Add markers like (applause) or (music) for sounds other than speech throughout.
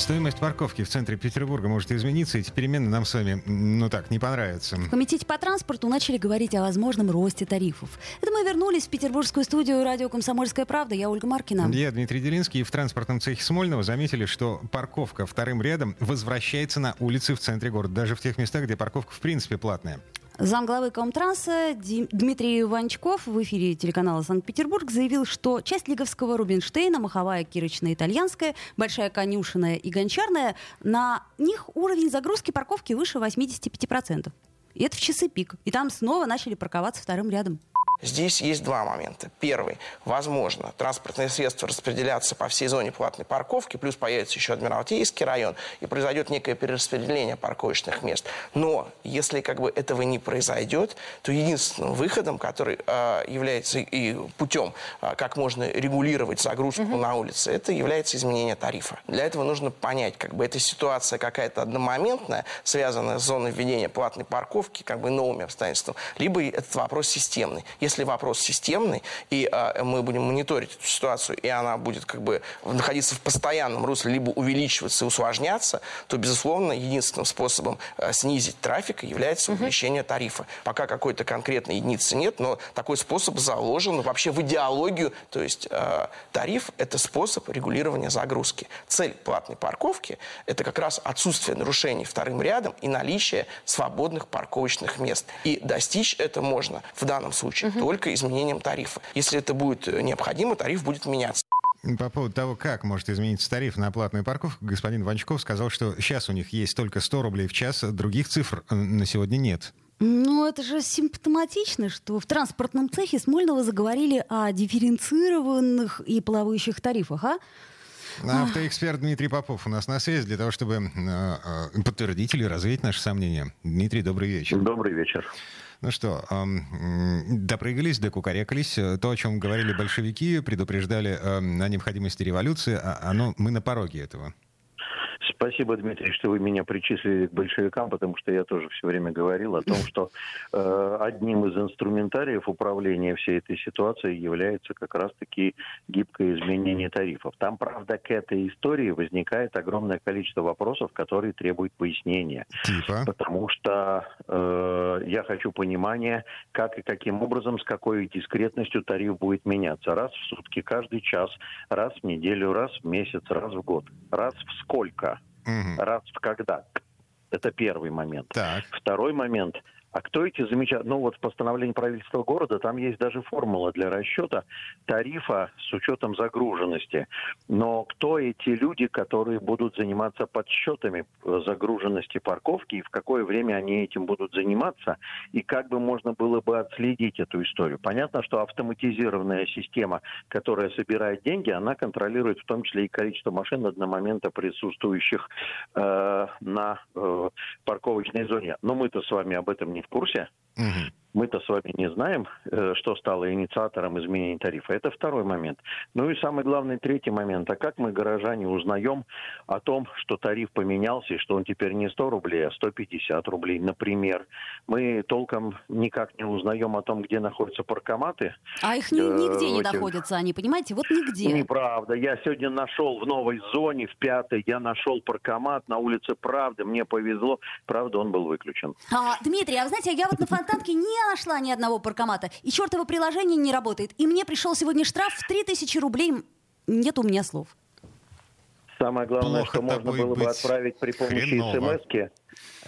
Стоимость парковки в центре Петербурга может измениться. Эти перемены нам с вами, ну так, не понравятся. В Комитете по транспорту начали говорить о возможном росте тарифов. Это мы вернулись в петербургскую студию радио «Комсомольская правда». Я Ольга Маркина. Я Дмитрий Делинский. И в транспортном цехе Смольного заметили, что парковка вторым рядом возвращается на улицы в центре города. Даже в тех местах, где парковка в принципе платная. Замглавы Комтранса Дмитрий Иванчков в эфире телеканала «Санкт-Петербург» заявил, что часть Лиговского Рубинштейна, Маховая, Кирочная, Итальянская, Большая Конюшенная и Гончарная, на них уровень загрузки парковки выше 85%. И это в часы пик. И там снова начали парковаться вторым рядом. Здесь есть два момента. Первый. Возможно, транспортные средства распределятся по всей зоне платной парковки, плюс появится еще Адмиралтейский район, и произойдет некое перераспределение парковочных мест. Но если как бы этого не произойдет, то единственным выходом, который э, является и путем, э, как можно регулировать загрузку угу. на улице, это является изменение тарифа. Для этого нужно понять, как бы эта ситуация какая-то одномоментная, связанная с зоной введения платной парковки, как бы новыми обстоятельствами, либо этот вопрос системный. Если вопрос системный, и э, мы будем мониторить эту ситуацию, и она будет как бы находиться в постоянном русле, либо увеличиваться и усложняться, то, безусловно, единственным способом э, снизить трафик является увеличение тарифа. Пока какой-то конкретной единицы нет, но такой способ заложен вообще в идеологию, то есть э, тариф – это способ регулирования загрузки. Цель платной парковки – это как раз отсутствие нарушений вторым рядом и наличие свободных парковочных мест. И достичь это можно в данном случае только изменением тарифа. Если это будет э, необходимо, тариф будет меняться. По поводу того, как может измениться тариф на платную парковку, господин Ванчков сказал, что сейчас у них есть только 100 рублей в час, других цифр э, на сегодня нет. Ну, это же симптоматично, что в транспортном цехе Смольного заговорили о дифференцированных и плавающих тарифах, а? Автоэксперт Дмитрий Попов у нас на связи для того, чтобы э, э, подтвердить или развеять наши сомнения. Дмитрий, добрый вечер. Добрый вечер. Ну что, допрыгались, докукарекались. То, о чем говорили большевики, предупреждали о необходимости революции, а оно, мы на пороге этого. Спасибо, Дмитрий, что вы меня причислили к большевикам, потому что я тоже все время говорил о том, что э, одним из инструментариев управления всей этой ситуацией является как раз-таки гибкое изменение тарифов. Там, правда, к этой истории возникает огромное количество вопросов, которые требуют пояснения. Типа? Потому что э, я хочу понимания, как и каким образом, с какой дискретностью тариф будет меняться. Раз в сутки, каждый час, раз в неделю, раз в месяц, раз в год. Раз в сколько? Угу. Раз в когда. Это первый момент. Так. Второй момент – а кто эти замечательные... Ну вот в постановлении правительства города там есть даже формула для расчета тарифа с учетом загруженности. Но кто эти люди, которые будут заниматься подсчетами э, загруженности парковки и в какое время они этим будут заниматься и как бы можно было бы отследить эту историю? Понятно, что автоматизированная система, которая собирает деньги, она контролирует в том числе и количество машин одномоментно присутствующих э, на э, парковочной зоне. Но мы-то с вами об этом не не в курсе. Угу. Мы-то с вами не знаем, э, что стало инициатором изменения тарифа. Это второй момент. Ну и самый главный третий момент. А как мы, горожане, узнаем о том, что тариф поменялся и что он теперь не 100 рублей, а 150 рублей, например? Мы толком никак не узнаем о том, где находятся паркоматы. А их ни, нигде не находятся они, понимаете? Вот нигде. Неправда. Я сегодня нашел в новой зоне, в пятой, я нашел паркомат на улице Правды. Мне повезло. Правда, он был выключен. А, Дмитрий, а вы знаете, я вот на Фонтанке не (laughs) не нашла ни одного паркомата, и чертово приложение не работает. И мне пришел сегодня штраф в 3000 рублей. Нет у меня слов. Самое главное, Плохо что можно было бы отправить при помощи смс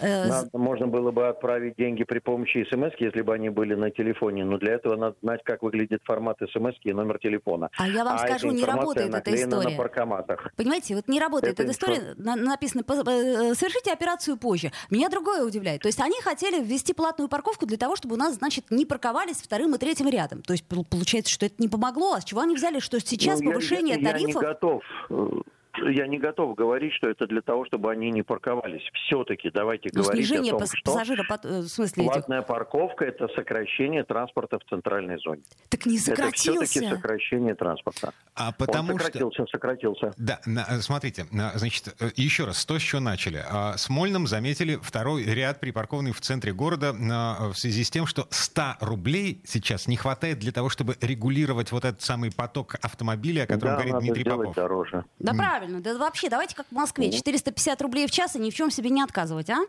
надо, можно было бы отправить деньги при помощи смс, если бы они были на телефоне. Но для этого надо знать, как выглядит формат смс и номер телефона. А я вам а скажу, не работает эта история. На паркоматах. Понимаете, вот не работает эта история. На, написано, э, совершите операцию позже. Меня другое удивляет. То есть они хотели ввести платную парковку для того, чтобы у нас, значит, не парковались вторым и третьим рядом. То есть получается, что это не помогло. А с чего они взяли, что сейчас ну, повышение я, я, тарифов... Я не готов э, я не готов говорить, что это для того, чтобы они не парковались. Все-таки давайте Но говорить снижение о том, пас- что пассажира, э, в смысле этих... платная парковка – это сокращение транспорта в центральной зоне. Так не Это все-таки сократился. сокращение транспорта. А Он потому что... сократился, сократился. Да, на- э, смотрите, на- значит, э, еще раз, то, с чего начали. А, Смольным заметили второй ряд, припаркованный в центре города, на- в связи с тем, что 100 рублей сейчас не хватает для того, чтобы регулировать вот этот самый поток автомобилей, о котором Да, говорит надо Дмитрий Попов. дороже. Да правильно, да вообще, давайте как в Москве, 450 рублей в час и ни в чем себе не отказывать, а?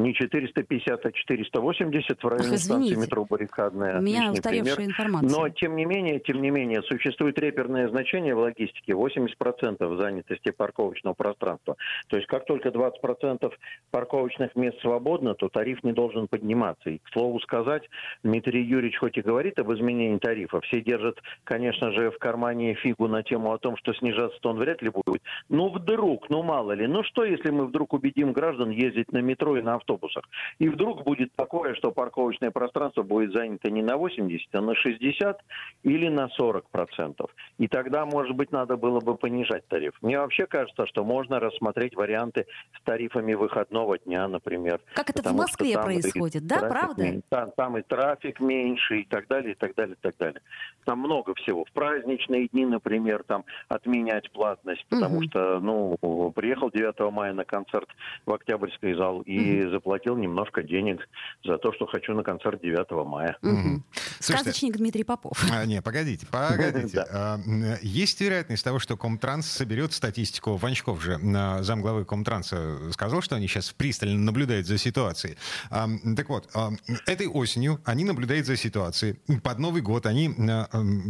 Не 450, а 480 в районе Ах, станции метро Баррикадная. У меня устаревшая пример. информация. Но, тем не менее, тем не менее, существует реперное значение в логистике 80% занятости парковочного пространства. То есть, как только 20% парковочных мест свободно, то тариф не должен подниматься. И, к слову сказать, Дмитрий Юрьевич хоть и говорит об изменении тарифа, все держат, конечно же, в кармане фигу на тему о том, что снижаться-то он вряд ли будет. Ну, вдруг, ну, мало ли. Ну, что, если мы вдруг убедим граждан ездить на метро и на автобусах? И вдруг будет такое, что парковочное пространство будет занято не на 80, а на 60 или на 40 процентов. И тогда, может быть, надо было бы понижать тариф. Мне вообще кажется, что можно рассмотреть варианты с тарифами выходного дня, например. Как это в Москве происходит, да, трафик правда? Там, там и трафик меньше, и так далее, и так далее, и так далее. Там много всего. В праздничные дни, например, там отменять платность, потому Мгм. что, ну, приехал 9 мая на концерт в Октябрьский зал и заплатил немножко денег за то, что хочу на концерт 9 мая. Мгм. Слушайте, Сказочник Дмитрий Попов. А, не, погодите, погодите. (laughs) А, Есть вероятность того, что Комтранс соберет статистику. Ванчков же, на замглавы Комтранса, сказал, что они сейчас пристально наблюдают за ситуацией. А, Так вот, а, этой осенью они наблюдают за ситуацией. Под Новый год они а,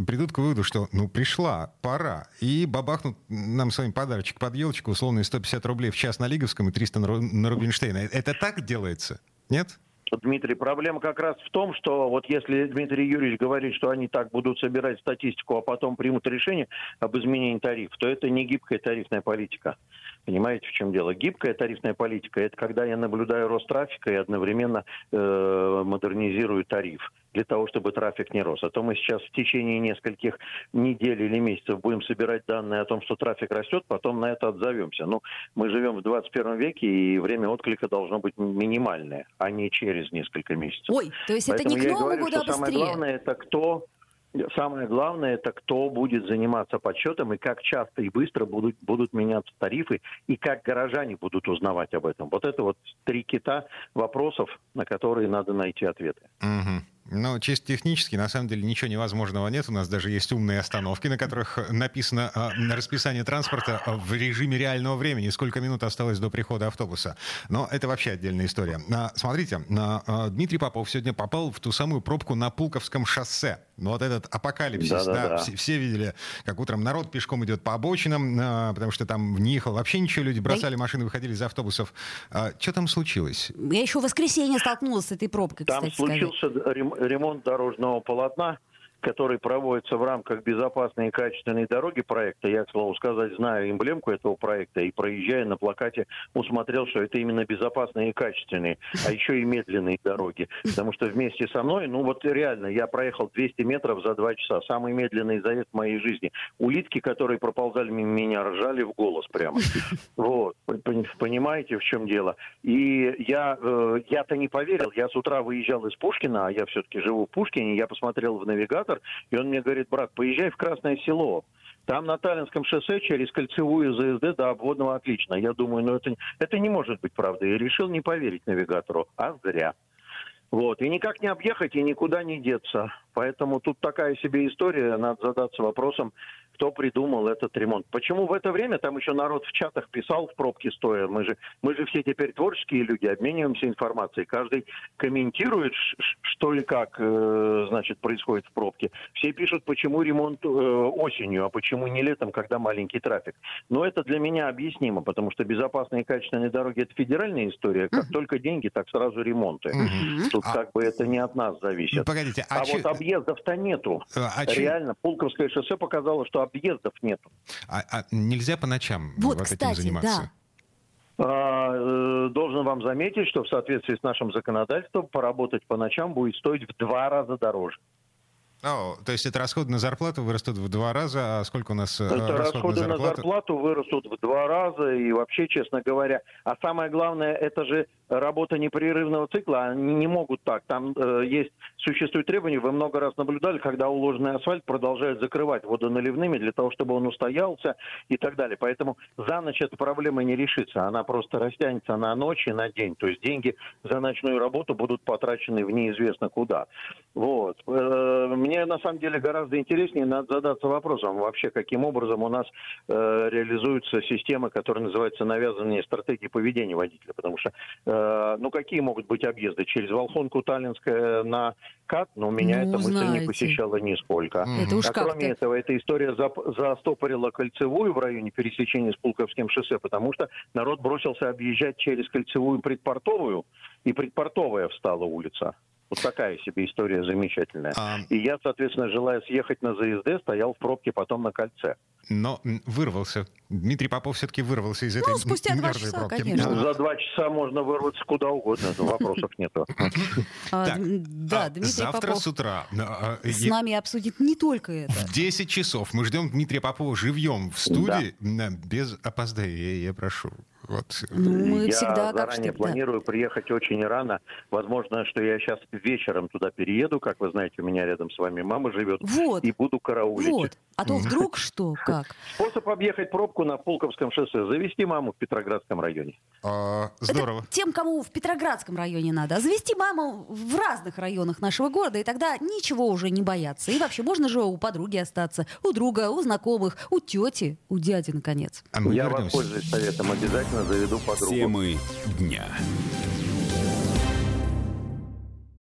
придут к выводу, что ну пришла пора. И бабахнут нам с вами подарочек под елочку, условные 150 рублей в час на Лиговском и 300 на Ру- на Рубинштейна. Это так делается? Нет? Дмитрий, проблема как раз в том, что вот если Дмитрий Юрьевич говорит, что они так будут собирать статистику, а потом примут решение об изменении тарифов, то это не гибкая тарифная политика. Понимаете, в чем дело? Гибкая тарифная политика – это когда я наблюдаю рост трафика и одновременно э, модернизирую тариф для того, чтобы трафик не рос. А то мы сейчас в течение нескольких недель или месяцев будем собирать данные о том, что трафик растет, потом на это отзовемся. Ну, мы живем в 21 веке, и время отклика должно быть минимальное, а не через несколько месяцев. Ой, то есть это Поэтому не к Новому говорю, году, а что самое быстрее. главное это кто Самое главное, это кто будет заниматься подсчетом и как часто и быстро будут, будут меняться тарифы, и как горожане будут узнавать об этом. Вот это вот три кита вопросов, на которые надо найти ответы. Мгм. Ну, чисто технически, на самом деле, ничего невозможного нет. У нас даже есть умные остановки, на которых написано а, на расписание транспорта а, в режиме реального времени, сколько минут осталось до прихода автобуса. Но это вообще отдельная история. А, смотрите, а, а, Дмитрий Попов сегодня попал в ту самую пробку на Пулковском шоссе. Ну, Вот этот апокалипсис, да, Да-да-да. все, все видели, как утром народ пешком идет по обочинам, а, потому что там не ехал вообще ничего, люди бросали машины, выходили из автобусов. что там случилось? Я еще в воскресенье столкнулась с этой пробкой, Там кстати сказать. случился рем- ремонт дорожного полотна, который проводится в рамках безопасной и качественной дороги проекта. Я, к слову сказать, знаю эмблемку этого проекта и, проезжая на плакате, усмотрел, что это именно безопасные и качественные, а еще и медленные дороги. Потому что вместе со мной, ну вот реально, я проехал 200 метров за два часа. Самый медленный заезд в моей жизни. Улитки, которые проползали мимо меня, ржали в голос прямо. Вот, Пон- понимаете, в чем дело. И я, э, я-то не поверил. Я с утра выезжал из Пушкина, а я все-таки живу в Пушкине, я посмотрел в навигатор, и он мне говорит, брат, поезжай в Красное Село. Там на Таллинском шоссе через кольцевую ЗСД до обводного отлично. Я думаю, ну это, это не может быть правдой. И решил не поверить навигатору, а зря. Вот. И никак не объехать, и никуда не деться. Поэтому тут такая себе история. Надо задаться вопросом, кто придумал этот ремонт. Почему в это время там еще народ в чатах писал в пробке стоя? Мы же, мы же все теперь творческие люди, обмениваемся информацией. Каждый комментирует, что и как э, значит, происходит в пробке. Все пишут, почему ремонт э, осенью, а почему не летом, когда маленький трафик. Но это для меня объяснимо, потому что безопасные и качественные дороги – это федеральная история. Как только деньги, так сразу ремонты. Тут А- как бы это не от нас зависит. Погодите, а, А чё- вот объездов-то нету. а, а чё- Реально, Пулковское шоссе показало, что объездов нету. а- а нельзя по ночам Вот, вот этим кстати, заниматься? да. А, э, Должен вам заметить, что в соответствии с нашим законодательством поработать по ночам будет стоить в два раза дороже. О, то есть это расходы на зарплату вырастут в два раза, а сколько у нас э, Это расходы расходы на на зарплату? зарплату вырастут в два раза, и вообще, честно говоря, а самое главное, это же работа непрерывного цикла, они не могут так. Там э, есть, существуют требования, вы много раз наблюдали, когда уложенный асфальт продолжают закрывать водоналивными для того, чтобы он устоялся и так далее. Поэтому за ночь эта проблема не решится, она просто растянется на ночь и на день. То есть деньги за ночную работу будут потрачены в неизвестно куда. Вот. Мне на самом деле гораздо интереснее надо задаться вопросом, вообще каким образом у нас э, реализуются системы, которые называются навязывание стратегии поведения водителя. Потому что, э, ну, какие могут быть объезды? Через Волхонку, Таллинская на КАТ? Ну, меня Ну, эта мысль знаете. не посещала нисколько. Это уж а кроме этого, эта история зап- застопорила кольцевую в районе пересечения с Пулковским шоссе, потому что народ бросился объезжать через кольцевую предпортовую, и предпортовая встала улица. Вот такая себе история замечательная. А, И я, соответственно, желая съехать на ЗСД, стоял в пробке потом на кольце. но вырвался. Дмитрий Попов все-таки вырвался из этой Ну, спустя два часа, пробки. конечно. Ну, За два часа можно вырваться куда угодно, вопросов нету. А, да, а, Дмитрий завтра с утра а, а, с нами обсудит не только это. в 10 часов мы ждем Дмитрия Попова живьем в студии без опоздания, я прошу. Вот. Ну, мы я всегда как заранее да. планирую приехать очень рано. Возможно, что я сейчас вечером туда перееду. Как вы знаете, у меня рядом с вами мама живет. Вот, И буду караулить. вот. А то вдруг что, (laughs) как? Способ объехать пробку на Пулковском шоссе. Завести маму в Петроградском районе. А, здорово. Это тем, кому в Петроградском районе надо. А завести маму в разных районах нашего города, и тогда ничего уже не бояться. И вообще, можно же у подруги остаться, у друга, у знакомых, у тети, у дяди, наконец. А мы я вернемся. воспользуюсь советом. Обязательно заведу подругу. Темы дня.